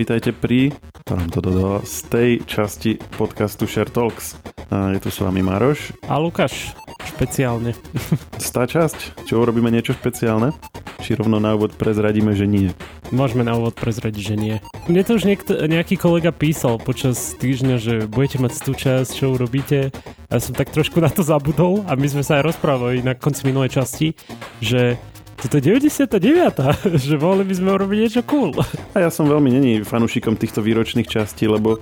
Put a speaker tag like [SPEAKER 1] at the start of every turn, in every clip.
[SPEAKER 1] Vítajte pri z tej časti podcastu Share Talks. Je tu s vami Maroš.
[SPEAKER 2] A Lukáš, špeciálne.
[SPEAKER 1] Stá časť? Čo urobíme niečo špeciálne? Či rovno na úvod prezradíme, že nie?
[SPEAKER 2] Môžeme na úvod prezradiť, že nie. Mne to už niekto, nejaký kolega písal počas týždňa, že budete mať tú časť, čo urobíte. Ja som tak trošku na to zabudol a my sme sa aj rozprávali na konci minulej časti, že toto je 99. že mohli by sme urobiť niečo cool.
[SPEAKER 1] A ja som veľmi není fanúšikom týchto výročných častí, lebo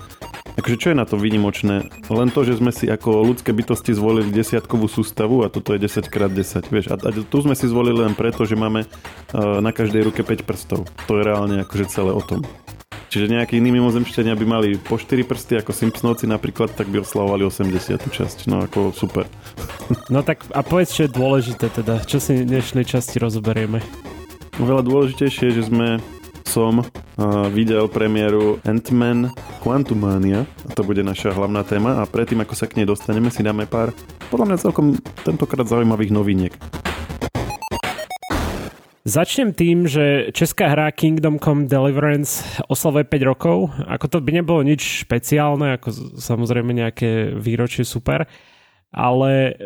[SPEAKER 1] akože čo je na to výnimočné? Len to, že sme si ako ľudské bytosti zvolili desiatkovú sústavu a toto je 10x10, vieš. A, a tu sme si zvolili len preto, že máme uh, na každej ruke 5 prstov. To je reálne akože celé o tom. Čiže nejakí iní mimozemšťania by mali po 4 prsty ako Simpsonovci napríklad, tak by oslavovali 80. časť. No ako super.
[SPEAKER 2] No tak a povedz, čo je dôležité teda, čo si v dnešnej časti rozoberieme.
[SPEAKER 1] Veľa dôležitejšie je, že sme som uh, videl premiéru Ant-Man Quantumania a to bude naša hlavná téma a predtým ako sa k nej dostaneme si dáme pár podľa mňa celkom tentokrát zaujímavých noviniek.
[SPEAKER 2] Začnem tým, že česká hra Kingdom Come Deliverance oslavuje 5 rokov. Ako to by nebolo nič špeciálne, ako samozrejme nejaké výročie super, ale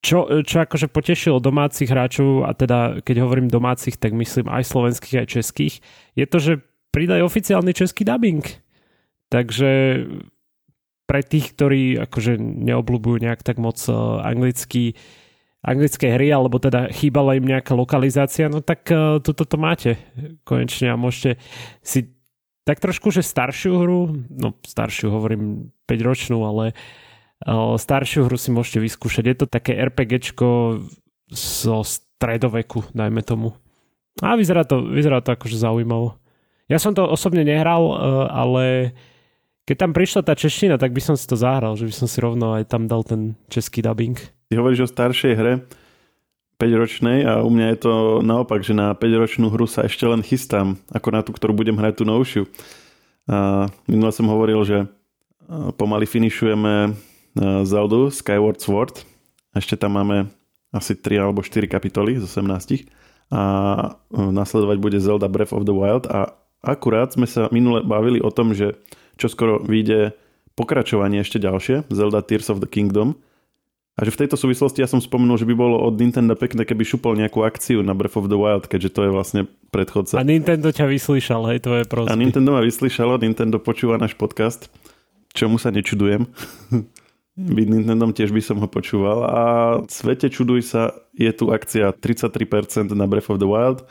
[SPEAKER 2] čo, čo akože potešilo domácich hráčov, a teda keď hovorím domácich, tak myslím aj slovenských, aj českých, je to, že pridaj oficiálny český dubbing. Takže pre tých, ktorí akože neobľúbujú nejak tak moc eh, anglický anglické hry, alebo teda chýbala im nejaká lokalizácia, no tak uh, toto to máte konečne a môžete si tak trošku, že staršiu hru, no staršiu hovorím 5 ročnú, ale uh, staršiu hru si môžete vyskúšať. Je to také RPGčko zo stredoveku, dajme tomu. A vyzerá to, vyzerá to akože zaujímavo. Ja som to osobne nehral, uh, ale keď tam prišla tá čeština, tak by som si to zahral, že by som si rovno aj tam dal ten český dubbing.
[SPEAKER 1] Ty hovoríš o staršej hre, 5-ročnej a u mňa je to naopak, že na 5-ročnú hru sa ešte len chystám, ako na tú, ktorú budem hrať tú novšiu. A minule som hovoril, že pomaly finišujeme Zelda Skyward Sword. Ešte tam máme asi 3 alebo 4 kapitoly z 18 a nasledovať bude Zelda Breath of the Wild a akurát sme sa minule bavili o tom, že čo skoro vyjde pokračovanie ešte ďalšie, Zelda Tears of the Kingdom, a že v tejto súvislosti ja som spomenul, že by bolo od Nintendo pekné, keby šupol nejakú akciu na Breath of the Wild, keďže to je vlastne predchodca.
[SPEAKER 2] A Nintendo ťa vyslyšal, hej, tvoje prosby.
[SPEAKER 1] A Nintendo ma vyslyšalo, Nintendo počúva náš podcast, čomu sa nečudujem. Byť Nintendom tiež by som ho počúval a svete čuduj sa, je tu akcia 33% na Breath of the Wild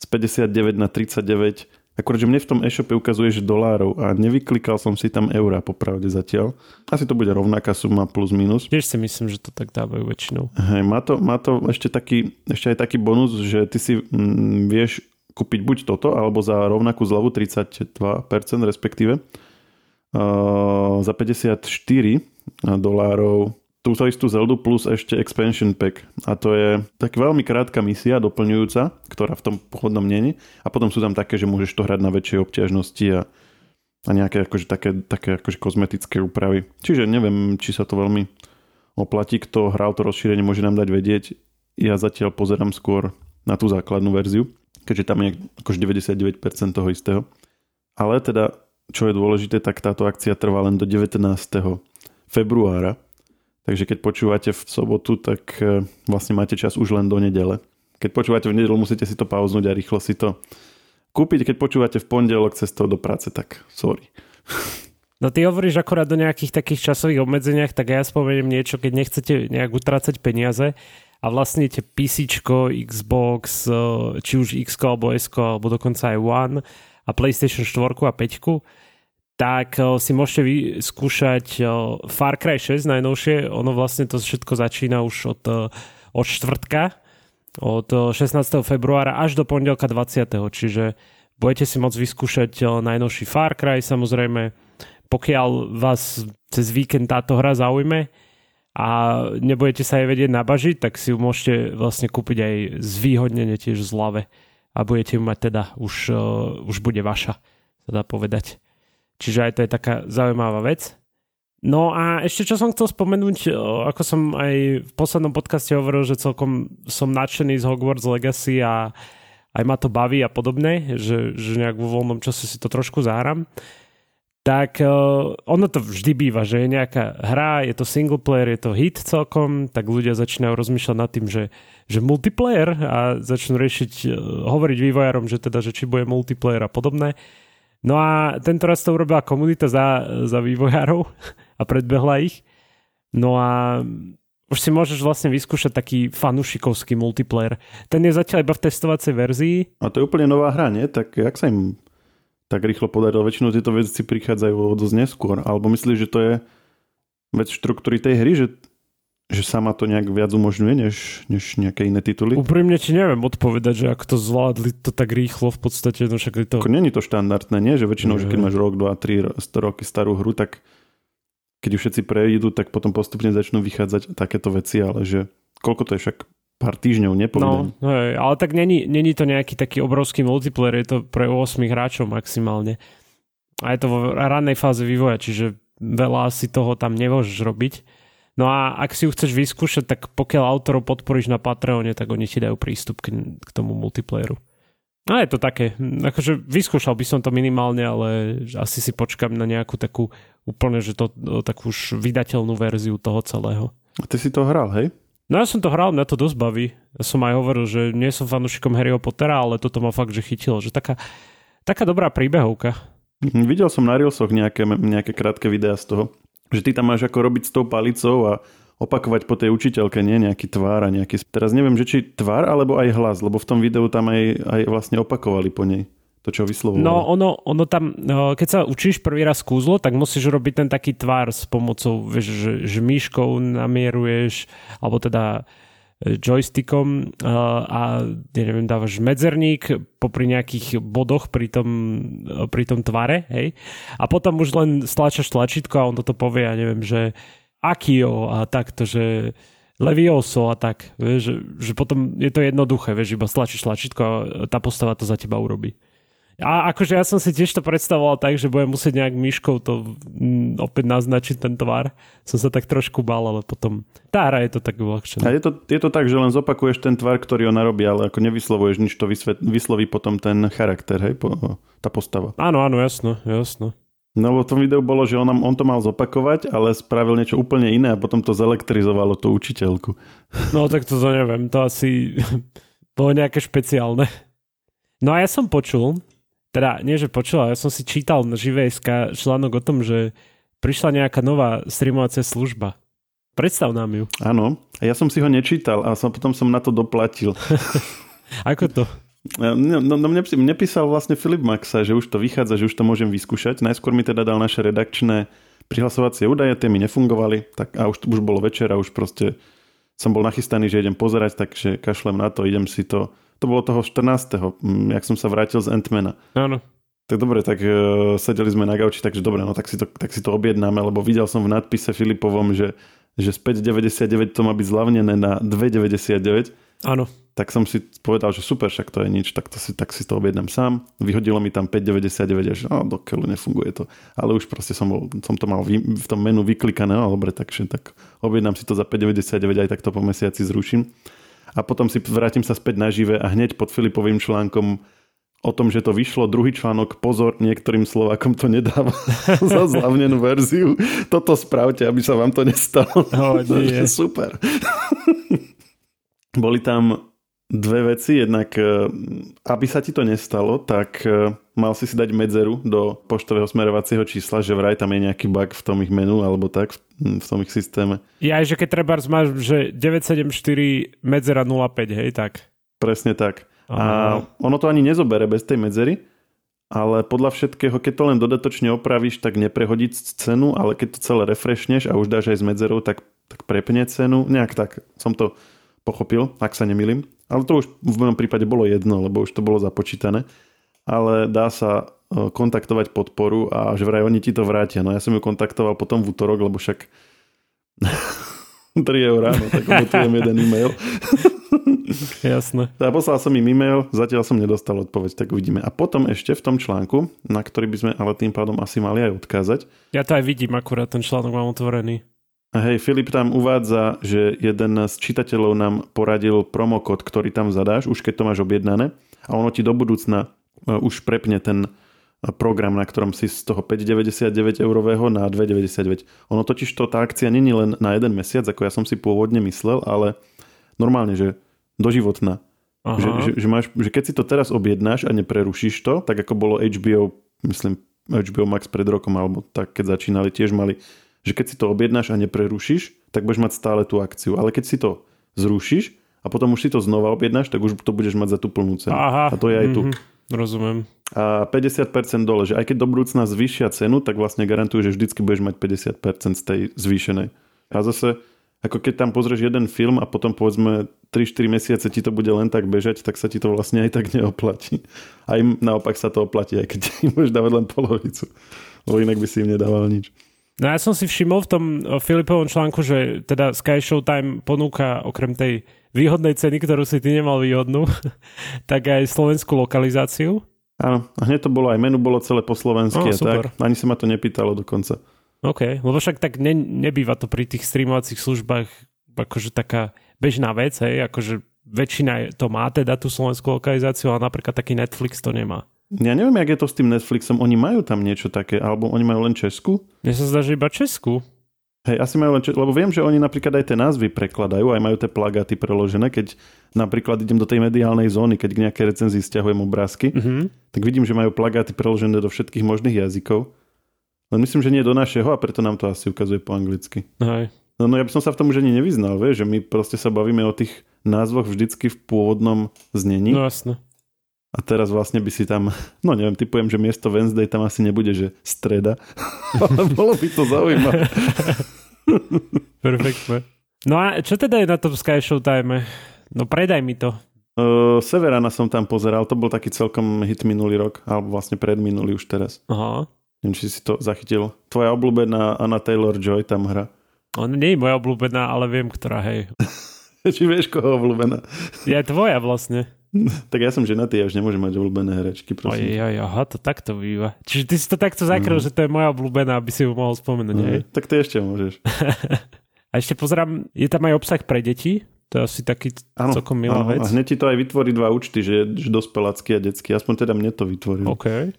[SPEAKER 1] z 59 na 39 Akurát, že mne v tom e-shope ukazuje, že dolárov a nevyklikal som si tam eurá popravde zatiaľ. Asi to bude rovnaká suma plus minus.
[SPEAKER 2] Tiež si myslím, že to tak dávajú väčšinou.
[SPEAKER 1] Hej, má to, má to ešte, taký, ešte aj taký bonus, že ty si mm, vieš kúpiť buď toto, alebo za rovnakú zľavu 32% respektíve. Uh, za 54 dolárov tú istú Zeldu plus ešte expansion pack. A to je tak veľmi krátka misia doplňujúca, ktorá v tom pochodnom není. A potom sú tam také, že môžeš to hrať na väčšej obťažnosti a, a nejaké akože také, také akože kozmetické úpravy. Čiže neviem, či sa to veľmi oplatí. Kto hral to rozšírenie, môže nám dať vedieť. Ja zatiaľ pozerám skôr na tú základnú verziu, keďže tam je akože 99% toho istého. Ale teda, čo je dôležité, tak táto akcia trvá len do 19. februára Takže keď počúvate v sobotu, tak e, vlastne máte čas už len do nedele. Keď počúvate v nedelu, musíte si to pauznúť a rýchlo si to kúpiť. Keď počúvate v pondelok cestou do práce, tak sorry.
[SPEAKER 2] No ty hovoríš akorát do nejakých takých časových obmedzeniach, tak ja spomeniem niečo, keď nechcete nejak utrácať peniaze a vlastníte PC, Xbox, e, či už X alebo S, alebo dokonca aj One a PlayStation 4 a 5, tak eh, si môžete vyskúšať eh, Far Cry 6 najnovšie. Ono vlastne to všetko začína už od, eh, od štvrtka, od 16. februára až do pondelka 20. Čiže budete si môcť vyskúšať najnovší Far Cry samozrejme. Pokiaľ vás cez víkend táto hra zaujme a nebudete sa jej vedieť nabažiť, tak si ju môžete vlastne kúpiť aj zvýhodnenie tiež v zlave a budete ju mať teda už, už bude vaša, sa dá povedať. Čiže aj to je taká zaujímavá vec. No a ešte čo som chcel spomenúť, ako som aj v poslednom podcaste hovoril, že celkom som nadšený z Hogwarts Legacy a, aj ma to baví a podobne, že, že nejak vo voľnom čase si to trošku zahrám, tak ono to vždy býva, že je nejaká hra, je to single player, je to hit celkom, tak ľudia začínajú rozmýšľať nad tým, že, že multiplayer a začnú riešiť, hovoriť vývojárom, že teda, že či bude multiplayer a podobné. No a tento raz to urobila komunita za, za vývojárov a predbehla ich. No a už si môžeš vlastne vyskúšať taký fanušikovský multiplayer. Ten je zatiaľ iba v testovacej verzii.
[SPEAKER 1] A to je úplne nová hra, nie? Tak jak sa im tak rýchlo podarilo. Väčšinou tieto veci prichádzajú dosť neskôr. Alebo myslíš, že to je vec štruktúry tej hry, že, že sama to nejak viac umožňuje, než, než nejaké iné tituly?
[SPEAKER 2] Úprimne ti neviem odpovedať, že ako to zvládli to tak rýchlo v podstate. No však to...
[SPEAKER 1] Není to štandardné, nie? Že väčšinou, že keď máš rok, dva, tri, 100 roky starú hru, tak keď už všetci prejdú, tak potom postupne začnú vychádzať takéto veci, ale že koľko to je však pár týždňov, nepoviem.
[SPEAKER 2] No, hej, ale tak není, není to nejaký taký obrovský multiplayer, je to pre 8 hráčov maximálne. A je to vo rannej fáze vývoja, čiže veľa si toho tam nemôžeš robiť. No a ak si ju chceš vyskúšať, tak pokiaľ autorov podporíš na Patreone, tak oni ti dajú prístup k, k tomu multiplayeru. No je to také, akože vyskúšal by som to minimálne, ale asi si počkam na nejakú takú úplne, že to takú už vydateľnú verziu toho celého.
[SPEAKER 1] A ty si to hral, hej?
[SPEAKER 2] No ja som to hral, mňa to dosť baví. Ja som aj hovoril, že nie som fanúšikom Harryho Pottera, ale toto ma fakt, že chytilo. Že taká, taká dobrá príbehovka.
[SPEAKER 1] Mhm, videl som na Reelsoch nejaké, nejaké krátke videá z toho, že ty tam máš ako robiť s tou palicou a opakovať po tej učiteľke, nie nejaký tvár a nejaký... Teraz neviem, že či tvár alebo aj hlas, lebo v tom videu tam aj, aj vlastne opakovali po nej to, čo vyslovoval.
[SPEAKER 2] No ono, ono tam, no, keď sa učíš prvý raz kúzlo, tak musíš robiť ten taký tvár s pomocou, vieš, že, myškou namieruješ, alebo teda joystickom a ja neviem, dávaš medzerník popri nejakých bodoch pri tom, pri tom tvare, hej? A potom už len stlačaš tlačítko a on toto povie, ja neviem, že Akio a takto, že Levioso a tak, vieš, že, že potom je to jednoduché, vieš, iba stlačíš tlačítko a tá postava to za teba urobí. A akože ja som si tiež to predstavoval tak, že budem musieť nejak myškou to m, mm, opäť naznačiť ten tvar. Som sa tak trošku bal, ale potom tá hra je to tak uľahčené.
[SPEAKER 1] A je to, je to tak, že len zopakuješ ten tvar, ktorý on narobí, ale ako nevyslovuješ nič, to vysvet, vysloví potom ten charakter, hej, po, tá postava.
[SPEAKER 2] Áno, áno, jasno, jasno.
[SPEAKER 1] No vo tom videu bolo, že on, on to mal zopakovať, ale spravil niečo úplne iné a potom to zelektrizovalo tú učiteľku.
[SPEAKER 2] No tak to, to neviem, to asi bolo nejaké špeciálne. No a ja som počul, teda nie, že počul, ale ja som si čítal na Živé.sk článok o tom, že prišla nejaká nová streamovacia služba. Predstav nám ju.
[SPEAKER 1] Áno, ja som si ho nečítal a som, potom som na to doplatil.
[SPEAKER 2] Ako to?
[SPEAKER 1] No, no, no mne, mne písal vlastne Filip Maxa, že už to vychádza, že už to môžem vyskúšať. Najskôr mi teda dal naše redakčné prihlasovacie údaje, tie mi nefungovali, tak a už, už bolo večer a už proste som bol nachystaný, že idem pozerať, takže kašlem na to, idem si to to bolo toho 14. Mm, jak som sa vrátil z Antmana.
[SPEAKER 2] Áno.
[SPEAKER 1] Tak dobre, tak uh, sedeli sme na gauči, takže dobre, no tak si to, tak si to objednáme, lebo videl som v nadpise Filipovom, že, že z 5,99 to má byť zlavnené na 2,99.
[SPEAKER 2] Áno.
[SPEAKER 1] Tak som si povedal, že super, však to je nič, tak, to si, tak si to objednám sám. Vyhodilo mi tam 5,99 že no, do keľu nefunguje to. Ale už proste som, bol, som to mal v, v tom menu vyklikané, no dobre, takže tak objednám si to za 5,99 aj tak to po mesiaci zruším a potom si vrátim sa späť na živé a hneď pod Filipovým článkom o tom, že to vyšlo, druhý článok, pozor, niektorým Slovákom to nedáva za zľavnenú verziu. Toto spravte, aby sa vám to nestalo.
[SPEAKER 2] Oh, nie.
[SPEAKER 1] Super. Boli tam dve veci. Jednak, e, aby sa ti to nestalo, tak e, mal si si dať medzeru do poštového smerovacieho čísla, že vraj tam je nejaký bug v tom ich menu alebo tak, v tom ich systéme.
[SPEAKER 2] Ja aj, že keď treba máš, že 974 medzera 05, hej, tak.
[SPEAKER 1] Presne tak. Aha. A ono to ani nezobere bez tej medzery, ale podľa všetkého, keď to len dodatočne opravíš, tak neprehodí cenu, ale keď to celé refreshneš a už dáš aj s medzerou, tak, tak prepne cenu. Nejak tak som to pochopil, ak sa nemýlim. Ale to už v mojom prípade bolo jedno, lebo už to bolo započítané. Ale dá sa e, kontaktovať podporu a že vraj oni ti to vrátia. No ja som ju kontaktoval potom v útorok, lebo však 3 eurá, no tak obetujem jeden e-mail.
[SPEAKER 2] Jasné.
[SPEAKER 1] Tak poslal som im e-mail, zatiaľ som nedostal odpoveď, tak uvidíme. A potom ešte v tom článku, na ktorý by sme ale tým pádom asi mali aj odkázať.
[SPEAKER 2] Ja to aj vidím, akurát ten článok mám otvorený.
[SPEAKER 1] Hej, Filip tam uvádza, že jeden z čitateľov nám poradil promokód, ktorý tam zadáš, už keď to máš objednané. a ono ti do budúcna uh, už prepne ten program, na ktorom si z toho 5,99 eurového na 2,99. Ono totiž to, tá akcia není len na jeden mesiac, ako ja som si pôvodne myslel, ale normálne, že doživotná. Že, že, že, máš, že keď si to teraz objednáš a neprerušíš to, tak ako bolo HBO, myslím, HBO Max pred rokom, alebo tak, keď začínali, tiež mali, že keď si to objednáš a neprerušíš, tak budeš mať stále tú akciu. Ale keď si to zrušíš a potom už si to znova objednáš, tak už to budeš mať za tú plnú cenu.
[SPEAKER 2] Aha,
[SPEAKER 1] a to je aj tu.
[SPEAKER 2] Mm-hmm, rozumiem.
[SPEAKER 1] A 50% dole, že aj keď do budúcna zvýšia cenu, tak vlastne garantuje, že vždycky budeš mať 50% z tej zvýšenej. A zase ako keď tam pozrieš jeden film a potom povedzme 3-4 mesiace ti to bude len tak bežať, tak sa ti to vlastne aj tak neoplatí. Aj naopak sa to oplatí, aj keď ti môžeš dávať len polovicu. Lebo inak by si im nedával nič.
[SPEAKER 2] No ja som si všimol v tom Filipovom článku, že teda Sky Showtime ponúka okrem tej výhodnej ceny, ktorú si ty nemal výhodnú, tak aj slovenskú lokalizáciu.
[SPEAKER 1] Áno, a hneď to bolo aj menu, bolo celé po slovensky oh, a super. tak. Ani sa ma to nepýtalo dokonca.
[SPEAKER 2] OK, lebo však tak ne, nebýva to pri tých streamovacích službách akože taká bežná vec, hej, akože väčšina to má teda tú slovenskú lokalizáciu, ale napríklad taký Netflix to nemá.
[SPEAKER 1] Ja neviem, jak je to s tým Netflixom. Oni majú tam niečo také, alebo oni majú len Česku?
[SPEAKER 2] Mne sa zdá, že iba Česku.
[SPEAKER 1] Hej, asi majú len Česku, lebo viem, že oni napríklad aj tie názvy prekladajú, aj majú tie plagáty preložené, keď napríklad idem do tej mediálnej zóny, keď k nejaké recenzii stiahujem obrázky, mm-hmm. tak vidím, že majú plagáty preložené do všetkých možných jazykov. Len myslím, že nie do našeho a preto nám to asi ukazuje po anglicky.
[SPEAKER 2] Hej.
[SPEAKER 1] No, no ja by som sa v tom už ani nevyznal, vieš, že my proste sa bavíme o tých názvoch vždycky v pôvodnom znení.
[SPEAKER 2] No jasne.
[SPEAKER 1] A teraz vlastne by si tam, no neviem, typujem, že miesto Wednesday tam asi nebude, že streda. Ale bolo by to zaujímavé.
[SPEAKER 2] Perfektne. No a čo teda je na tom Sky Showtime? No predaj mi to.
[SPEAKER 1] Uh, Severana som tam pozeral, to bol taký celkom hit minulý rok, alebo vlastne predminulý už teraz.
[SPEAKER 2] Aha.
[SPEAKER 1] Neviem, či si to zachytil. Tvoja obľúbená Anna Taylor-Joy tam hra.
[SPEAKER 2] On nie je moja obľúbená, ale viem, ktorá, hej.
[SPEAKER 1] či vieš, koho obľúbená?
[SPEAKER 2] Je tvoja vlastne.
[SPEAKER 1] tak ja som ženatý, ja už nemôžem mať obľúbené herečky, prosím.
[SPEAKER 2] Oj, oj, aha, to takto býva. Čiže ty si to takto zakryl, mm. že to je moja obľúbená, aby si ju mohol spomenúť, mm.
[SPEAKER 1] Tak ty ešte môžeš.
[SPEAKER 2] a ešte pozerám, je tam aj obsah pre deti? To je asi taký ano, celkom milá ano, vec.
[SPEAKER 1] A hneď ti to aj vytvorí dva účty, že, že dospelácky a detský. Aspoň teda mne to vytvoril.
[SPEAKER 2] Okay.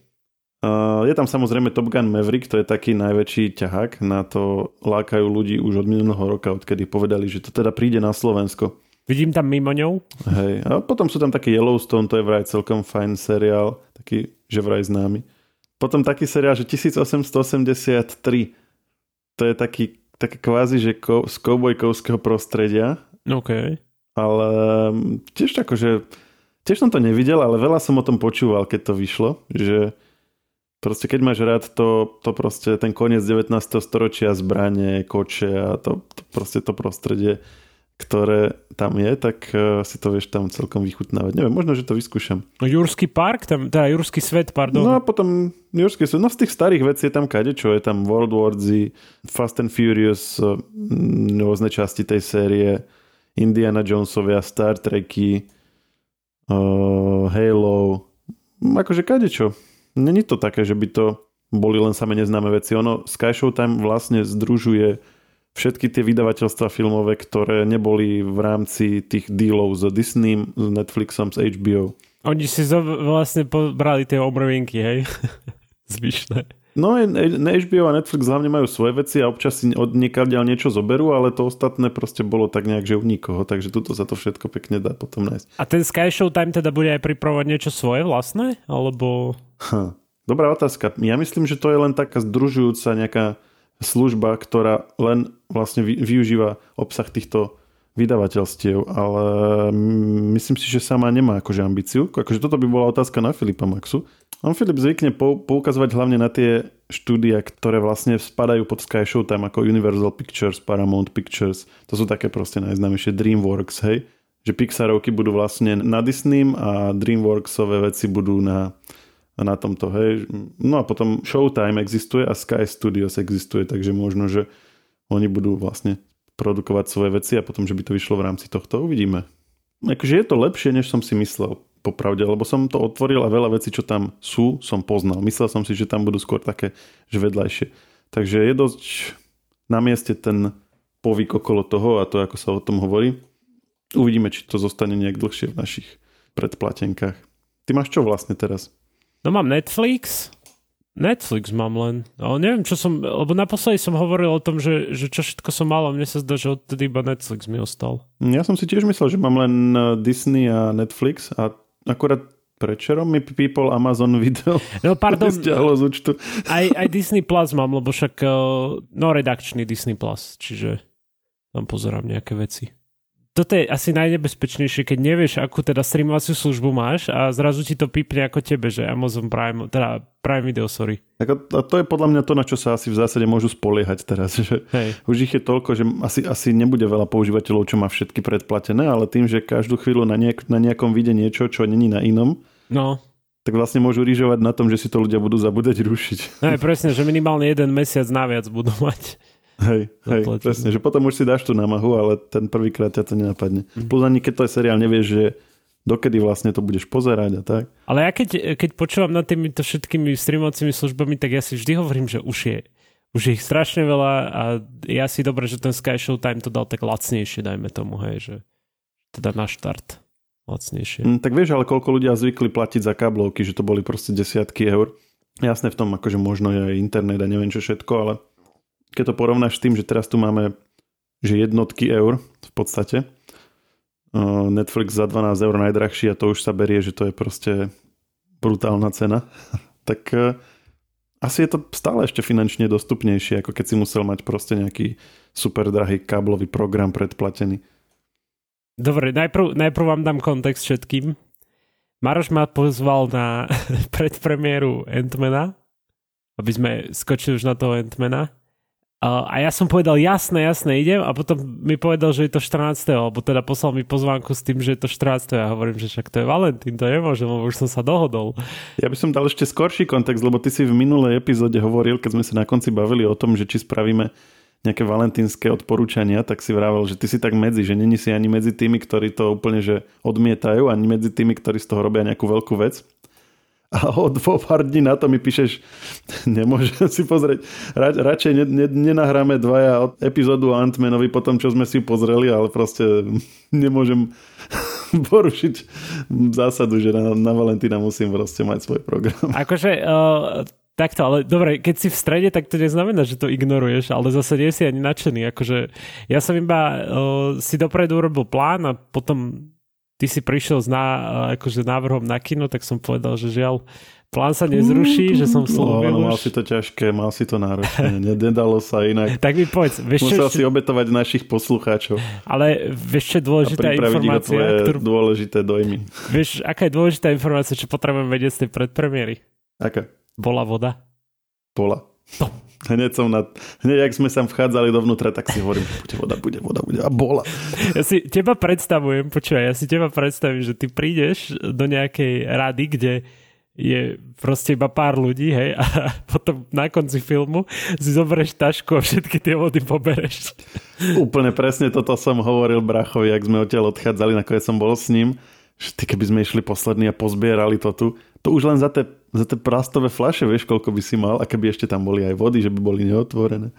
[SPEAKER 1] Uh, je tam samozrejme Top Gun Maverick, to je taký najväčší ťahák, na to lákajú ľudí už od minulého roka, odkedy povedali, že to teda príde na Slovensko.
[SPEAKER 2] Vidím tam mimo ňou.
[SPEAKER 1] Hej, a potom sú tam taký Yellowstone, to je vraj celkom fajn seriál, taký, že vraj známy. Potom taký seriál, že 1883, to je taký, taký kvázi, že ko, z koubojkovského prostredia.
[SPEAKER 2] OK.
[SPEAKER 1] Ale mm, tiež tako, že tiež som to nevidel, ale veľa som o tom počúval, keď to vyšlo, že Proste keď máš rád to, to proste ten koniec 19. storočia, zbranie, koče a to, to proste to prostredie, ktoré tam je, tak uh, si to vieš tam celkom vychutnávať. Neviem, možno, že to vyskúšam.
[SPEAKER 2] No Jurský park, tam, teda Jurský svet, pardon.
[SPEAKER 1] No a potom Jurský svet, no z tých starých vecí je tam čo je tam World War Z, Fast and Furious, uh, rôzne časti tej série, Indiana Jonesovia, Star Treky, uh, Halo, akože čo. Není to také, že by to boli len same neznáme veci. Ono, Sky Showtime vlastne združuje všetky tie vydavateľstva filmové, ktoré neboli v rámci tých dealov s Disney, s Netflixom, s HBO.
[SPEAKER 2] Oni si vlastne pobrali tie omrvinky, hej? Zvyšné.
[SPEAKER 1] No, na HBO a Netflix hlavne majú svoje veci a občas si od niekaďal niečo zoberú, ale to ostatné proste bolo tak nejak, že u nikoho, takže tuto sa to všetko pekne dá potom nájsť.
[SPEAKER 2] A ten Sky Showtime teda bude aj pripravovať niečo svoje vlastné, alebo...
[SPEAKER 1] Ha, dobrá otázka. Ja myslím, že to je len taká združujúca nejaká služba, ktorá len vlastne využíva obsah týchto vydavateľstiev, ale myslím si, že sama nemá akože ambíciu. Akože toto by bola otázka na Filipa Maxu. On Filip zvykne poukazovať hlavne na tie štúdia, ktoré vlastne spadajú pod Sky Showtime ako Universal Pictures, Paramount Pictures. To sú také proste najznámejšie DreamWorks, hej? Že Pixarovky budú vlastne na Disney a DreamWorksové veci budú na, na tomto, hej? No a potom Showtime existuje a Sky Studios existuje, takže možno, že oni budú vlastne produkovať svoje veci a potom, že by to vyšlo v rámci tohto, uvidíme. Akože je to lepšie, než som si myslel, popravde, lebo som to otvoril a veľa vecí, čo tam sú, som poznal. Myslel som si, že tam budú skôr také, že vedľajšie. Takže je dosť na mieste ten povyk okolo toho a to, ako sa o tom hovorí. Uvidíme, či to zostane nejak dlhšie v našich predplatenkách. Ty máš čo vlastne teraz?
[SPEAKER 2] No mám Netflix, Netflix mám len. Ale neviem, čo som... Lebo naposledy som hovoril o tom, že, že čo všetko som mal a mne sa zdá, že odtedy iba Netflix mi ostal.
[SPEAKER 1] Ja som si tiež myslel, že mám len eh, Disney a Netflix a akurát prečerom mi People Amazon video
[SPEAKER 2] no, pardon,
[SPEAKER 1] z účtu.
[SPEAKER 2] Aj, aj Disney Plus mám, lebo však eh, no redakčný Disney Plus, čiže tam pozerám nejaké veci toto je asi najnebezpečnejšie, keď nevieš, akú teda streamovaciu službu máš a zrazu ti to pípne ako tebe, že Amazon Prime, teda Prime Video, sorry.
[SPEAKER 1] Tak a to je podľa mňa to, na čo sa asi v zásade môžu spoliehať teraz. Že Hej. Už ich je toľko, že asi, asi nebude veľa používateľov, čo má všetky predplatené, ale tým, že každú chvíľu na, nejak, na nejakom vide niečo, čo není na inom,
[SPEAKER 2] no.
[SPEAKER 1] tak vlastne môžu rýžovať na tom, že si to ľudia budú zabúdať rušiť.
[SPEAKER 2] Hej, presne, že minimálne jeden mesiac naviac budú mať.
[SPEAKER 1] Hej, hej, presne, že potom už si dáš tú námahu, ale ten prvýkrát ťa to nenapadne. Mm. Plus ani keď to je seriál, nevieš, že dokedy vlastne to budeš pozerať a tak.
[SPEAKER 2] Ale ja keď, keď počúvam nad týmito všetkými streamovacími službami, tak ja si vždy hovorím, že už je, už je ich strašne veľa a ja si dobre, že ten Sky Time to dal tak lacnejšie, dajme tomu, hej, že teda na štart lacnejšie.
[SPEAKER 1] Mm, tak vieš, ale koľko ľudia zvykli platiť za káblovky, že to boli proste desiatky eur. Jasné v tom, akože možno je internet a neviem čo všetko, ale keď to porovnáš s tým, že teraz tu máme že jednotky eur v podstate, Netflix za 12 eur najdrahší a to už sa berie, že to je proste brutálna cena, tak e, asi je to stále ešte finančne dostupnejšie, ako keď si musel mať proste nejaký super drahý káblový program predplatený.
[SPEAKER 2] Dobre, najprv, najprv vám dám kontext všetkým. Maroš ma pozval na predpremiéru Antmana, aby sme skočili už na toho Antmana. A ja som povedal, jasné, jasné, idem a potom mi povedal, že je to 14. alebo teda poslal mi pozvánku s tým, že je to 14. a hovorím, že však to je Valentín, to nemôžem, lebo už som sa dohodol.
[SPEAKER 1] Ja by som dal ešte skorší kontext, lebo ty si v minulej epizóde hovoril, keď sme sa na konci bavili o tom, že či spravíme nejaké valentínske odporúčania, tak si vravel, že ty si tak medzi, že není si ani medzi tými, ktorí to úplne že odmietajú, ani medzi tými, ktorí z toho robia nejakú veľkú vec a o dvo pár dní na to mi píšeš, nemôžem si pozrieť, Ra, radšej ne, ne, nenahráme dvaja epizódu o Antmanovi po tom, čo sme si pozreli, ale proste nemôžem porušiť zásadu, že na, na Valentína musím proste mať svoj program.
[SPEAKER 2] Akože uh, takto, ale dobre, keď si v strede, tak to neznamená, že to ignoruješ, ale zase nie si ani nadšený. Akože ja som iba uh, si dopredu urobil plán a potom ty si prišiel s ná, akože návrhom na kino, tak som povedal, že žiaľ, plán sa nezruší, že som slúbil
[SPEAKER 1] no, Mal si to ťažké, mal si to náročné, nedalo sa inak.
[SPEAKER 2] tak mi povedz. Vieš,
[SPEAKER 1] Musel čo, si obetovať našich poslucháčov.
[SPEAKER 2] Ale vieš, čo je dôležitá informácia?
[SPEAKER 1] A ktorú... dôležité dojmy.
[SPEAKER 2] Vieš, aká je dôležitá informácia, čo potrebujem vedieť z tej predpremiéry?
[SPEAKER 1] Aká?
[SPEAKER 2] Bola voda?
[SPEAKER 1] Bola. To. Hneď som na... Hneď, ak sme sa vchádzali dovnútra, tak si hovorím, bude voda, bude voda, bude a bola.
[SPEAKER 2] Ja si teba predstavujem, počúvaj, ja si teba predstavím, že ty prídeš do nejakej rady, kde je proste iba pár ľudí, hej, a potom na konci filmu si zoberieš tašku a všetky tie vody pobereš.
[SPEAKER 1] Úplne presne toto som hovoril brachovi, ak sme odtiaľ odchádzali, nakoniec som bol s ním, že ty keby sme išli poslední a pozbierali to tu, to už len za tie, za tie plastové flaše, vieš, koľko by si mal, a keby ešte tam boli aj vody, že by boli neotvorené.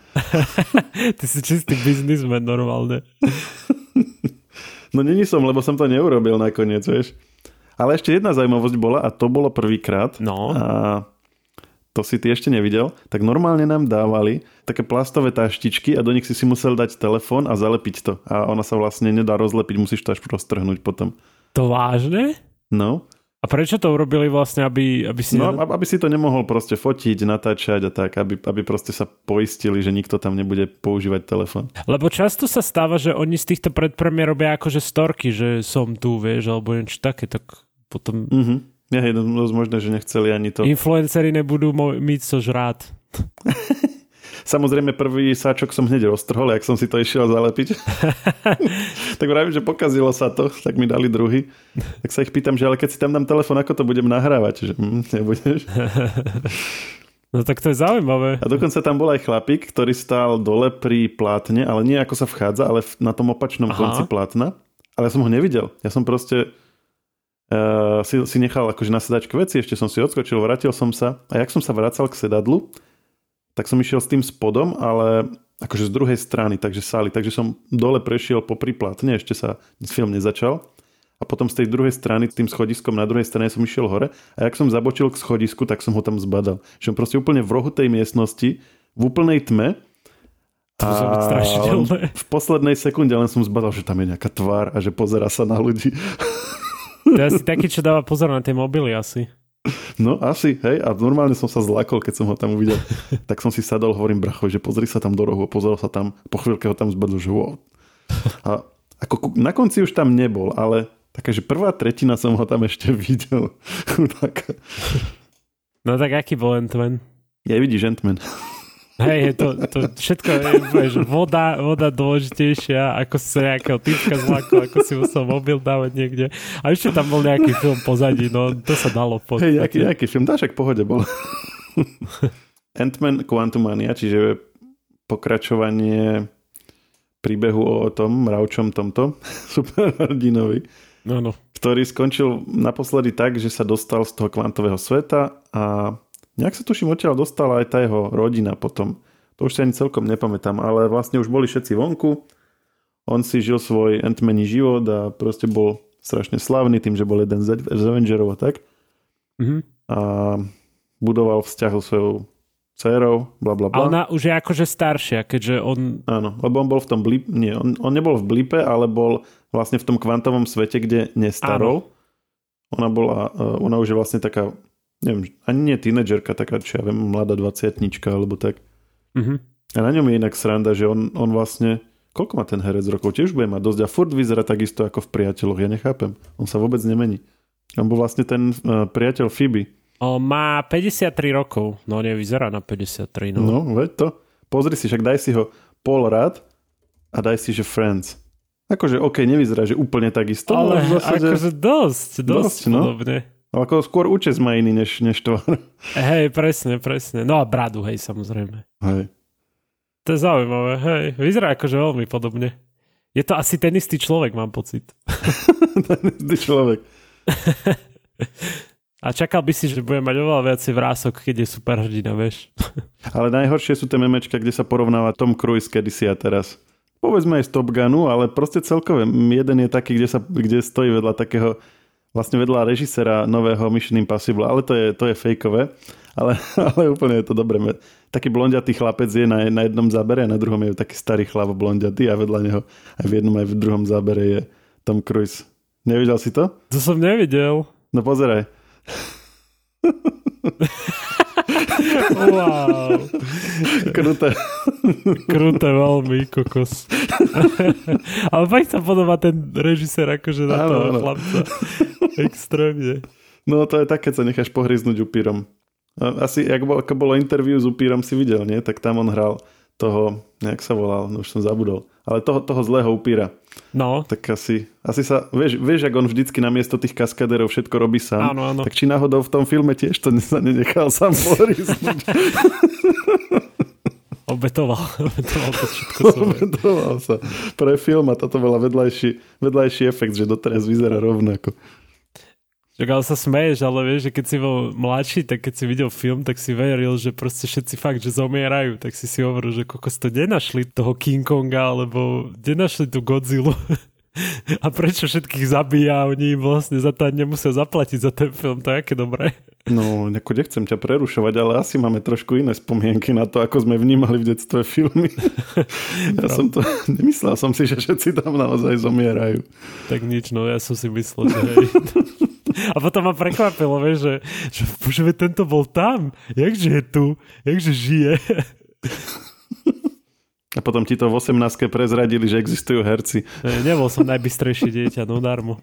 [SPEAKER 2] Ty si čistý biznismen normálne.
[SPEAKER 1] no není som, lebo som to neurobil nakoniec, vieš. Ale ešte jedna zaujímavosť bola, a to bolo prvýkrát.
[SPEAKER 2] No.
[SPEAKER 1] A to si ty ešte nevidel, tak normálne nám dávali také plastové taštičky a do nich si si musel dať telefón a zalepiť to. A ona sa vlastne nedá rozlepiť, musíš to až roztrhnúť potom.
[SPEAKER 2] To vážne?
[SPEAKER 1] No.
[SPEAKER 2] A prečo to urobili vlastne, aby, aby si...
[SPEAKER 1] No, aby si to nemohol proste fotiť, natáčať a tak, aby, aby proste sa poistili, že nikto tam nebude používať telefon.
[SPEAKER 2] Lebo často sa stáva, že oni z týchto predpremier robia akože storky, že som tu, vieš, alebo niečo také, tak potom...
[SPEAKER 1] Mhm. Ja, je dosť možné, že nechceli ani to.
[SPEAKER 2] Influenceri nebudú mít co žrát.
[SPEAKER 1] Samozrejme prvý sáčok som hneď roztrhol, ak som si to išiel zalepiť. tak vravím, že pokazilo sa to, tak mi dali druhý. Tak sa ich pýtam, že ale keď si tam dám telefon, ako to budem nahrávať? Že hm, nebudeš.
[SPEAKER 2] No tak to je zaujímavé.
[SPEAKER 1] A dokonca tam bol aj chlapík, ktorý stál dole pri plátne, ale nie ako sa vchádza, ale na tom opačnom Aha. konci plátna. Ale ja som ho nevidel. Ja som proste uh, si, si nechal akože na sedačke veci, ešte som si odskočil, vrátil som sa a jak som sa vracal k sedadlu, tak som išiel s tým spodom, ale akože z druhej strany, takže sály. Takže som dole prešiel po priplatne, ešte sa film nezačal. a potom z tej druhej strany, tým schodiskom na druhej strane som išiel hore a ak som zabočil k schodisku, tak som ho tam zbadal. Že on proste úplne v rohu tej miestnosti, v úplnej tme
[SPEAKER 2] To muselo byť strašidelné.
[SPEAKER 1] v poslednej sekunde len som zbadal, že tam je nejaká tvár a že pozera sa na ľudí.
[SPEAKER 2] To je asi taký, čo dáva pozor na tie mobily asi.
[SPEAKER 1] No asi, hej, a normálne som sa zlakol, keď som ho tam uvidel. tak som si sadol, hovorím brachovi, že pozri sa tam do rohu, pozrel sa tam, po chvíľke ho tam zbadol, že wow. A ako na konci už tam nebol, ale taká, že prvá tretina som ho tam ešte videl. tak,
[SPEAKER 2] No tak aký bol Ant-Man?
[SPEAKER 1] ja vidíš, Ant-Man.
[SPEAKER 2] Hej, to, to všetko je, vieš, voda, voda dôležitejšia, ako sa nejakého typka zlakol, ako si musel mobil dávať niekde. A ešte tam bol nejaký film pozadí, no to sa dalo v
[SPEAKER 1] Hej,
[SPEAKER 2] podstate.
[SPEAKER 1] jaký, jaký film, dáš v pohode bol. Ant-Man Quantumania, čiže pokračovanie príbehu o tom mravčom tomto superhrdinovi,
[SPEAKER 2] No, no.
[SPEAKER 1] ktorý skončil naposledy tak, že sa dostal z toho kvantového sveta a nejak sa tuším odtiaľ dostala aj tá jeho rodina potom. To už si ani celkom nepamätám, ale vlastne už boli všetci vonku. On si žil svoj ant život a proste bol strašne slavný tým, že bol jeden z Avengerov a tak.
[SPEAKER 2] Mhm.
[SPEAKER 1] A budoval vzťah so svojou dcerou, bla bla
[SPEAKER 2] A
[SPEAKER 1] bla.
[SPEAKER 2] ona už je akože staršia, keďže on...
[SPEAKER 1] Áno, lebo on bol v tom blip, nie, on, on nebol v blipe, ale bol vlastne v tom kvantovom svete, kde nestarol. Ona bola, eh, ona už je vlastne taká, neviem, ani nie tínedžerka, taká, čo ja viem, mladá dvaciatnička, alebo tak.
[SPEAKER 2] Mhm.
[SPEAKER 1] A na ňom je inak sranda, že on, on vlastne, koľko má ten herec rokov? Tiež bude mať dosť a furt vyzerá takisto ako v priateľoch, ja nechápem. On sa vôbec nemení. On bol vlastne ten uh, priateľ Phoebe.
[SPEAKER 2] On má 53 rokov, no nevyzerá na 53, no.
[SPEAKER 1] No, veď to. Pozri si, však daj si ho pol rád a daj si, že Friends. Akože, OK, nevyzerá, že úplne takisto,
[SPEAKER 2] ale
[SPEAKER 1] v zásade,
[SPEAKER 2] akože dosť, dosť,
[SPEAKER 1] Dosť, no.
[SPEAKER 2] podobne.
[SPEAKER 1] Ale ako skôr účes má iný než, než tvár.
[SPEAKER 2] Hej, presne, presne. No a bradu, hej, samozrejme.
[SPEAKER 1] Hej.
[SPEAKER 2] To je zaujímavé, hej. Vyzerá akože veľmi podobne. Je to asi ten istý človek, mám pocit.
[SPEAKER 1] Ten istý človek.
[SPEAKER 2] A čakal by si, že bude mať oveľa viacej vrások, keď je superhrdina, vieš.
[SPEAKER 1] Ale najhoršie sú tie memečka, kde sa porovnáva Tom Cruise kedysi a teraz. Povedzme aj z Top Gunu, ale proste celkové. Jeden je taký, kde, sa, kde stojí vedľa takého vlastne vedľa režisera nového Mission Impossible, ale to je, to je fejkové. Ale, ale úplne je to dobré. Taký blondiatý chlapec je na, na jednom zábere a na druhom je taký starý chlap blondiatý a vedľa neho aj v jednom aj v druhom zábere je Tom Cruise. Nevidel si to?
[SPEAKER 2] To som nevidel.
[SPEAKER 1] No pozeraj.
[SPEAKER 2] Wow.
[SPEAKER 1] Kruté.
[SPEAKER 2] Kruté veľmi, kokos. Ale fakt sa podobá ten režisér akože na
[SPEAKER 1] Áno,
[SPEAKER 2] toho
[SPEAKER 1] áno.
[SPEAKER 2] chlapca. Extrémne.
[SPEAKER 1] No to je také, sa necháš pohryznúť upírom. Asi, ak bol, ako bolo interview s upírom, si videl, nie? Tak tam on hral toho, nejak sa volal, no už som zabudol. Ale toho, toho zlého upíra.
[SPEAKER 2] No,
[SPEAKER 1] Tak asi, asi sa, vieš, vieš, ak on vždycky namiesto tých kaskadérov všetko robí sám.
[SPEAKER 2] Áno, áno.
[SPEAKER 1] Tak či náhodou v tom filme tiež to sa nenechal sám pohryznúť.
[SPEAKER 2] obetoval. obetoval to všetko svoje.
[SPEAKER 1] Obetoval sa pre film a toto bola vedľajší, vedľajší efekt, že doteraz vyzerá rovnako.
[SPEAKER 2] Čak, ale sa smeješ, ale vieš, že keď si bol mladší, tak keď si videl film, tak si veril, že proste všetci fakt, že zomierajú. Tak si si hovoril, že kokos to nenašli toho King Konga, alebo nenašli tú Godzilla. A prečo všetkých zabíja oni vlastne za to nemusia zaplatiť za ten film. To je aké dobré.
[SPEAKER 1] No, ako nechcem ťa prerušovať, ale asi máme trošku iné spomienky na to, ako sme vnímali v detstve filmy. ja som to, nemyslel som si, že všetci tam naozaj zomierajú.
[SPEAKER 2] Tak nič, no ja som si myslel, že hej. A potom ma prekvapilo, vieš, že, že bože, tento bol tam. Jakže je tu? Jakže žije?
[SPEAKER 1] A potom ti to v 18 prezradili, že existujú herci.
[SPEAKER 2] Ne, nebol som najbystrejšie dieťa, no darmo.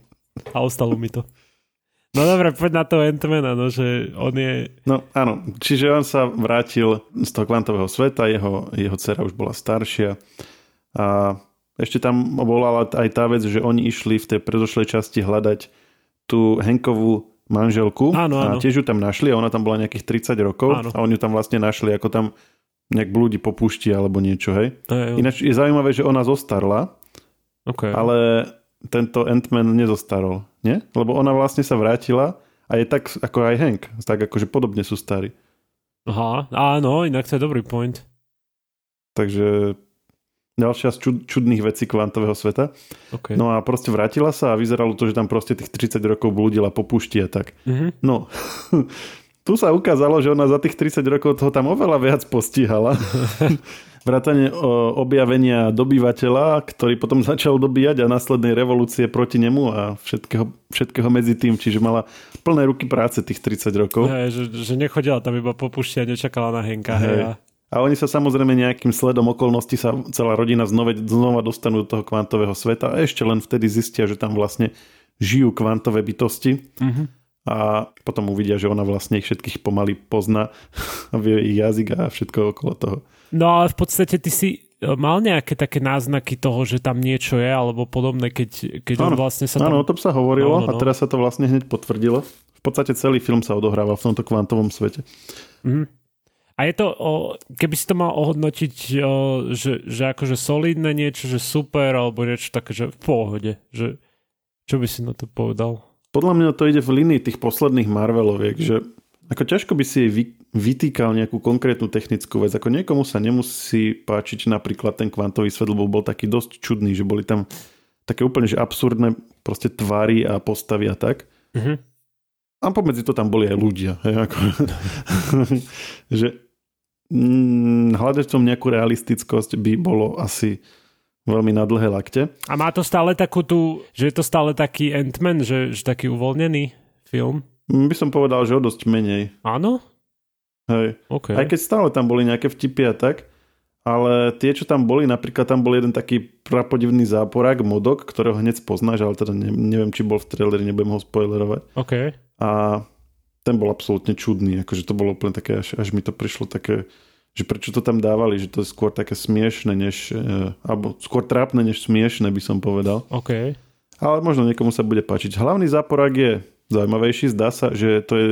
[SPEAKER 2] A ostalo mi to. No dobre, poď na to Ant-Mana, no, že on je...
[SPEAKER 1] No áno, čiže on sa vrátil z toho kvantového sveta, jeho, jeho dcera už bola staršia a ešte tam bola aj tá vec, že oni išli v tej predošlej časti hľadať tú Henkovú manželku
[SPEAKER 2] Áno,
[SPEAKER 1] a
[SPEAKER 2] áno.
[SPEAKER 1] tiež ju tam našli a ona tam bola nejakých 30 rokov
[SPEAKER 2] Áno.
[SPEAKER 1] a oni ju tam vlastne našli, ako tam nejak blúdi po púšti alebo niečo, hej.
[SPEAKER 2] Je
[SPEAKER 1] Ináč je zaujímavé, že ona zostarla,
[SPEAKER 2] okay.
[SPEAKER 1] ale tento Ant-Man nezostarol, nie? Lebo ona vlastne sa vrátila a je tak ako aj Hank, tak akože podobne sú starí.
[SPEAKER 2] Aha, áno, inak to je dobrý point.
[SPEAKER 1] Takže ďalšia z čud, čudných vecí kvantového sveta.
[SPEAKER 2] Okay.
[SPEAKER 1] No a proste vrátila sa a vyzeralo to, že tam proste tých 30 rokov blúdila po pušti a tak.
[SPEAKER 2] Mhm.
[SPEAKER 1] No, tu sa ukázalo, že ona za tých 30 rokov toho tam oveľa viac postihala. Vrátane objavenia dobývateľa, ktorý potom začal dobíjať a následnej revolúcie proti nemu a všetkého, všetkého medzi tým. Čiže mala plné ruky práce tých 30 rokov.
[SPEAKER 2] Hej, že, že nechodila tam iba po pušti a nečakala na Henka. Hej.
[SPEAKER 1] Hej.
[SPEAKER 2] a...
[SPEAKER 1] A oni sa samozrejme nejakým sledom okolností sa celá rodina znova, znova dostanú do toho kvantového sveta a ešte len vtedy zistia, že tam vlastne žijú kvantové bytosti.
[SPEAKER 2] Mhm.
[SPEAKER 1] A potom uvidia, že ona vlastne ich všetkých pomaly pozná a vie ich jazyk a všetko okolo toho.
[SPEAKER 2] No ale v podstate ty si e, mal nejaké také náznaky toho, že tam niečo je, alebo podobné, keď, keď on vlastne sa tam...
[SPEAKER 1] Áno, o tom sa hovorilo
[SPEAKER 2] No, no, no.
[SPEAKER 1] a teraz sa to vlastne hneď potvrdilo. V podstate celý film sa odohráva v tomto kvantovom svete.
[SPEAKER 2] Mhm. A je to, o, keby si to mal ohodnotiť, o, že, že akože solidné niečo, že super, alebo niečo také, že v pohode, že čo by si na to povedal?
[SPEAKER 1] Podľa mňa to ide v línii tých posledných Marveloviek, že ako ťažko by si jej vy, vytýkal nejakú konkrétnu technickú vec. Ako niekomu sa nemusí páčiť napríklad ten kvantový svet, lebo bol taký dosť čudný, že boli tam také úplne že absurdné proste tvary a postavy a tak.
[SPEAKER 2] Mhm.
[SPEAKER 1] A pomedzi to tam boli aj ľudia. Hej, ako, že mm, hľadať v tom nejakú realistickosť by bolo asi veľmi na dlhé lakte.
[SPEAKER 2] A má to stále takú tú, že je to stále taký Ant-Man, že, že taký uvoľnený film?
[SPEAKER 1] Mm, By som povedal, že o dosť menej.
[SPEAKER 2] Áno?
[SPEAKER 1] Hej.
[SPEAKER 2] OK.
[SPEAKER 1] Aj keď stále tam boli nejaké vtipy a tak, ale tie, čo tam boli, napríklad tam bol jeden taký prapodivný záporák, modok, ktorého hneď spoznáš, ale teda ne, neviem, či bol v traileri, nebudem ho spoilerovať.
[SPEAKER 2] OK.
[SPEAKER 1] A ten bol absolútne čudný, akože to bolo úplne také, až, až mi to prišlo také, že prečo to tam dávali, že to je skôr také smiešne, než, e, alebo skôr trápne, než smiešne, by som povedal.
[SPEAKER 2] OK.
[SPEAKER 1] Ale možno niekomu sa bude páčiť. Hlavný záporák je zaujímavejší, zdá sa, že to je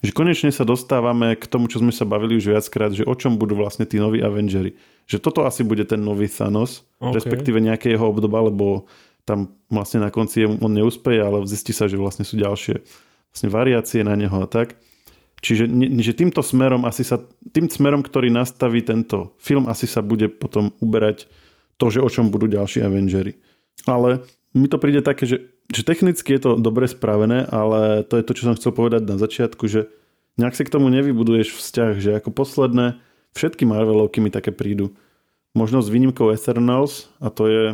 [SPEAKER 1] že konečne sa dostávame k tomu, čo sme sa bavili už viackrát, že o čom budú vlastne tí noví Avengery. Že toto asi bude ten nový Thanos,
[SPEAKER 2] OK.
[SPEAKER 1] respektíve nejaké jeho obdoba, lebo tam vlastne na konci on neúspeje, ale zistí sa, že vlastne sú ďalšie vlastne variácie na neho a tak. Čiže že týmto smerom asi sa, tým smerom, ktorý nastaví tento film, asi sa bude potom uberať to, že o čom budú ďalší Avengery. Ale mi to príde také, že, že technicky je to dobre spravené, ale to je to, čo som chcel povedať na začiatku, že nejak si k tomu nevybuduješ vzťah, že ako posledné všetky Marvelovky mi také prídu. Možno s výnimkou Eternals a to je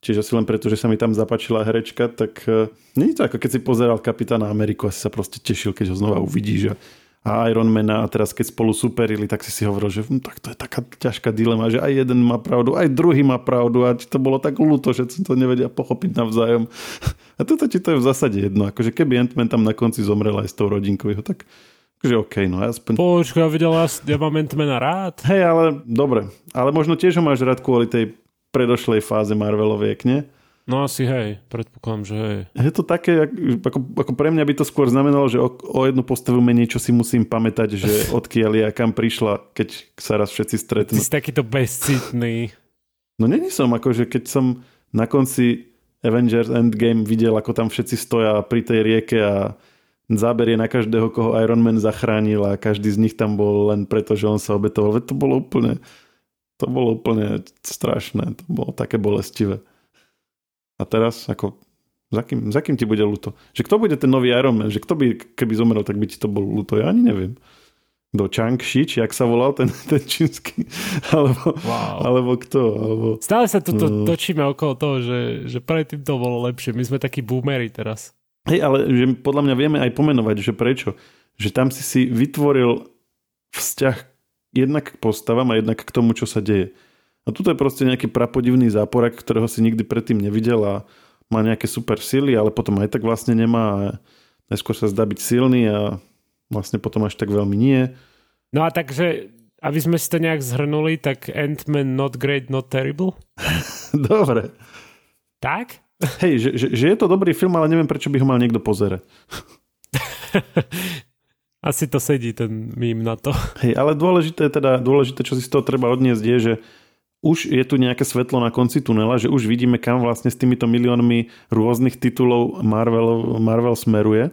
[SPEAKER 1] Čiže asi len preto, že sa mi tam zapačila herečka, tak uh, nie je to ako keď si pozeral Kapitána Ameriku a si sa proste tešil, keď ho znova uvidíš a, a Ironmana a teraz keď spolu superili, tak si si hovoril, že hm, tak to je taká ťažká dilema, že aj jeden má pravdu, aj druhý má pravdu a ti to bolo tak ľúto, že si to nevedia pochopiť navzájom. A toto ti to je v zásade jedno, akože keby Ant-Man tam na konci zomrel aj s tou rodinkou jeho, tak akože okej, no aspoň...
[SPEAKER 2] Počkaj, ja videl, ja mám Ant-Mana rád.
[SPEAKER 1] Hej, ale dobre. Ale možno tiež ho máš rád kvôli tej predošlej fáze Marveloviek, nie?
[SPEAKER 2] No asi hej, predpokladám, že hej.
[SPEAKER 1] Je to také, ako, ako pre mňa by to skôr znamenalo, že o, o jednu postavu menej, čo si musím pamätať, že odkiaľ je a kam prišla, keď sa raz všetci
[SPEAKER 2] Ty
[SPEAKER 1] stretnú.
[SPEAKER 2] si takýto bezcitný.
[SPEAKER 1] No není som, akože keď som na konci Avengers Endgame videl, ako tam všetci stoja pri tej rieke a záber je na každého, koho Iron Man zachránil a každý z nich tam bol len preto, že on sa obetoval. Veď to bolo úplne to bolo úplne strašné. To bolo také bolestivé. A teraz, ako, za kým, za kým ti bude ľúto? Že kto bude ten nový Iron Man? Že kto by, keby zomrel, tak by ti to bolo ľúto? Ja ani neviem. Do Chang Shi, či jak sa volal ten, ten čínsky? Alebo,
[SPEAKER 2] Wow.
[SPEAKER 1] alebo kto? Alebo...
[SPEAKER 2] Stále sa tu
[SPEAKER 1] No.
[SPEAKER 2] točíme okolo toho, že, že predtým to bolo lepšie. My sme takí boomery teraz.
[SPEAKER 1] Hej, ale že podľa mňa vieme aj pomenovať, že prečo. Že tam si si vytvoril vzťah jednak k postavám a jednak k tomu, čo sa deje. A tuto je proste nejaký prapodivný záporak, ktorého si nikdy predtým nevidel a má nejaké super sily, ale potom aj tak vlastne nemá najskôr sa zdá byť silný a vlastne potom až tak veľmi nie.
[SPEAKER 2] No a takže, aby sme si to nejak zhrnuli, tak Ant-Man not great, not terrible?
[SPEAKER 1] Dobre.
[SPEAKER 2] Tak?
[SPEAKER 1] Hej, že, že, že je to dobrý film, ale neviem, prečo by ho mal niekto pozerať.
[SPEAKER 2] Asi to sedí ten mím na to.
[SPEAKER 1] Hej, ale dôležité, teda, dôležité, čo si z toho treba odniesť, je, že už je tu nejaké svetlo na konci tunela, že už vidíme, kam vlastne s týmito miliónmi rôznych titulov Marvel, Marvel smeruje.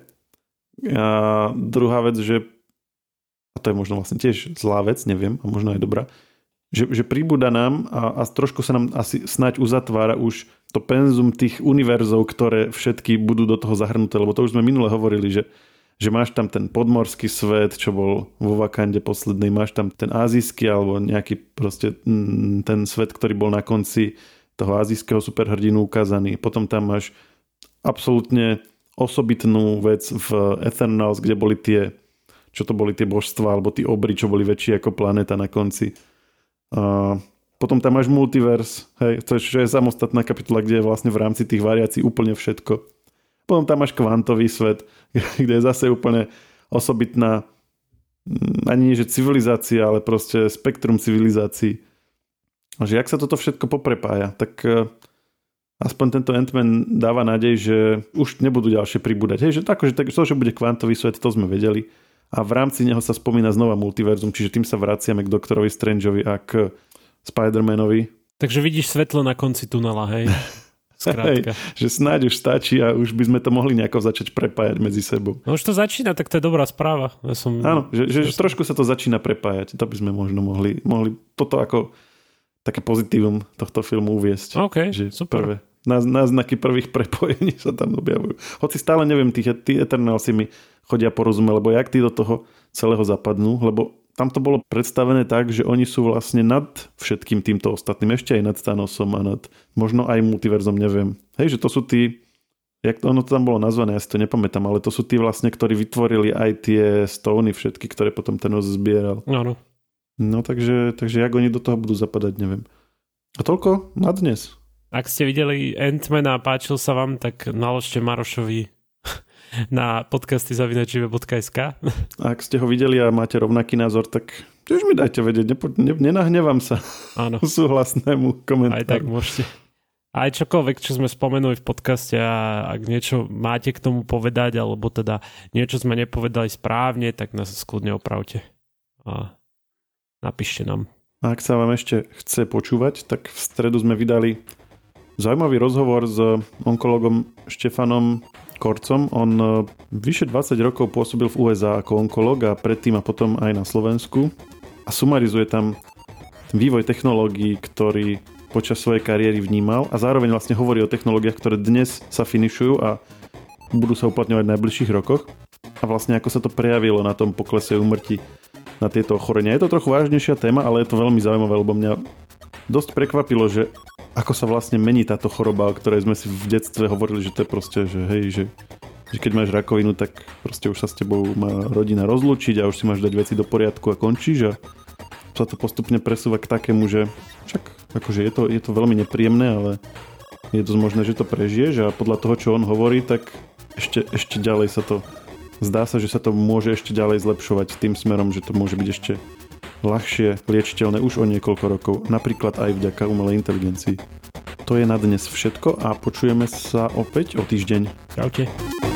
[SPEAKER 1] A druhá vec, že a to je možno vlastne tiež zlá vec, neviem, a možno aj dobrá, že, že príbuda nám a, a trošku sa nám asi snať uzatvára už to penzum tých univerzov, ktoré všetky budú do toho zahrnuté, lebo to už sme minule hovorili, že, že máš tam ten podmorský svet, čo bol vo Vakande poslednej, máš tam ten azijský alebo nejaký proste mm, ten svet, ktorý bol na konci toho azijského superhrdinu ukázaný. Potom tam máš absolútne osobitnú vec v Eternals, kde boli tie čo to boli tie božstva, alebo tí obry, čo boli väčšie ako planéta na konci. A potom tam máš multivers, hej, to je, je samostatná kapitola, kde je vlastne v rámci tých variácií úplne všetko. Potom tam máš kvantový svet, kde je zase úplne osobitná mm, ani nie že civilizácia, ale proste spektrum civilizácií. Že jak sa toto všetko poprepája, tak e, aspoň tento Ant-Man dáva nádej, že už nebudú ďalšie pribúdať. Hej, že akože, to, že bude kvantový svet, to sme vedeli a v rámci neho sa spomína znova multiverzum, čiže tým sa vraciame k doktorovi Strangeovi a k Spider-Manovi.
[SPEAKER 2] Takže vidíš svetlo na konci tunela, hej?
[SPEAKER 1] Skrátka. Hej, že snáď už stačí a už by sme to mohli nejako začať prepájať medzi sebou.
[SPEAKER 2] No už to začína, tak to je dobrá správa. Ja som,
[SPEAKER 1] Áno, že, že, som... trošku sa to začína prepájať. To by sme možno mohli, mohli toto ako také pozitívum tohto filmu uviesť.
[SPEAKER 2] OK,
[SPEAKER 1] že
[SPEAKER 2] super. Prvé,
[SPEAKER 1] náznaky prvých prepojení sa tam objavujú. Hoci stále neviem, tí, tí Eternalsi mi chodia porozumieť, lebo jak tí do toho celého zapadnú, lebo tam to bolo predstavené tak, že oni sú vlastne nad všetkým týmto ostatným, ešte aj nad Thanosom a nad možno aj multiverzom, neviem. Hej, že to sú tí, jak to ono to tam bolo nazvané, ja si to nepamätám, ale to sú tí vlastne, ktorí vytvorili aj tie stony všetky, ktoré potom Thanos zbieral.
[SPEAKER 2] Áno.
[SPEAKER 1] No takže, takže jak oni do toho budú zapadať, neviem. A toľko na dnes.
[SPEAKER 2] Ak ste videli ant a páčil sa vám, tak naložte Marošovi na podcasty zavinačive.sk.
[SPEAKER 1] Ak ste ho videli a máte rovnaký názor, tak tiež mi dajte vedieť, Nepo, ne, nenahnevám sa
[SPEAKER 2] Áno.
[SPEAKER 1] súhlasnému komentáru.
[SPEAKER 2] Aj tak môžete. Aj čokoľvek, čo sme spomenuli v podcaste a ak niečo máte k tomu povedať, alebo teda niečo sme nepovedali správne, tak nás skľudne opravte. A napíšte nám.
[SPEAKER 1] A ak sa vám ešte chce počúvať, tak v stredu sme vydali zaujímavý rozhovor s onkologom Štefanom Korcom. On e, vyše 20 rokov pôsobil v USA ako onkolog a predtým a potom aj na Slovensku a sumarizuje tam vývoj technológií, ktorý počas svojej kariéry vnímal a zároveň vlastne hovorí o technológiách, ktoré dnes sa finišujú a budú sa uplatňovať v najbližších rokoch a vlastne ako sa to prejavilo na tom poklese umrti na tieto ochorenia. Je to trochu vážnejšia téma, ale je to veľmi zaujímavé, lebo mňa dosť prekvapilo, že ako sa vlastne mení táto choroba, o ktorej sme si v detstve hovorili, že to je proste, že hej, že, že keď máš rakovinu, tak proste už sa s tebou má rodina rozlúčiť a už si máš dať veci do poriadku a končíš a sa to postupne presúva k takému, že však akože je to, je to veľmi nepríjemné, ale je dosť možné, že to prežiješ a podľa toho, čo on hovorí, tak ešte, ešte ďalej sa to zdá sa, že sa to môže ešte ďalej zlepšovať tým smerom, že to môže byť ešte ľahšie liečiteľné už o niekoľko rokov, napríklad aj vďaka umelej inteligencii. To je na dnes všetko a počujeme sa opäť o týždeň.
[SPEAKER 2] Čaute.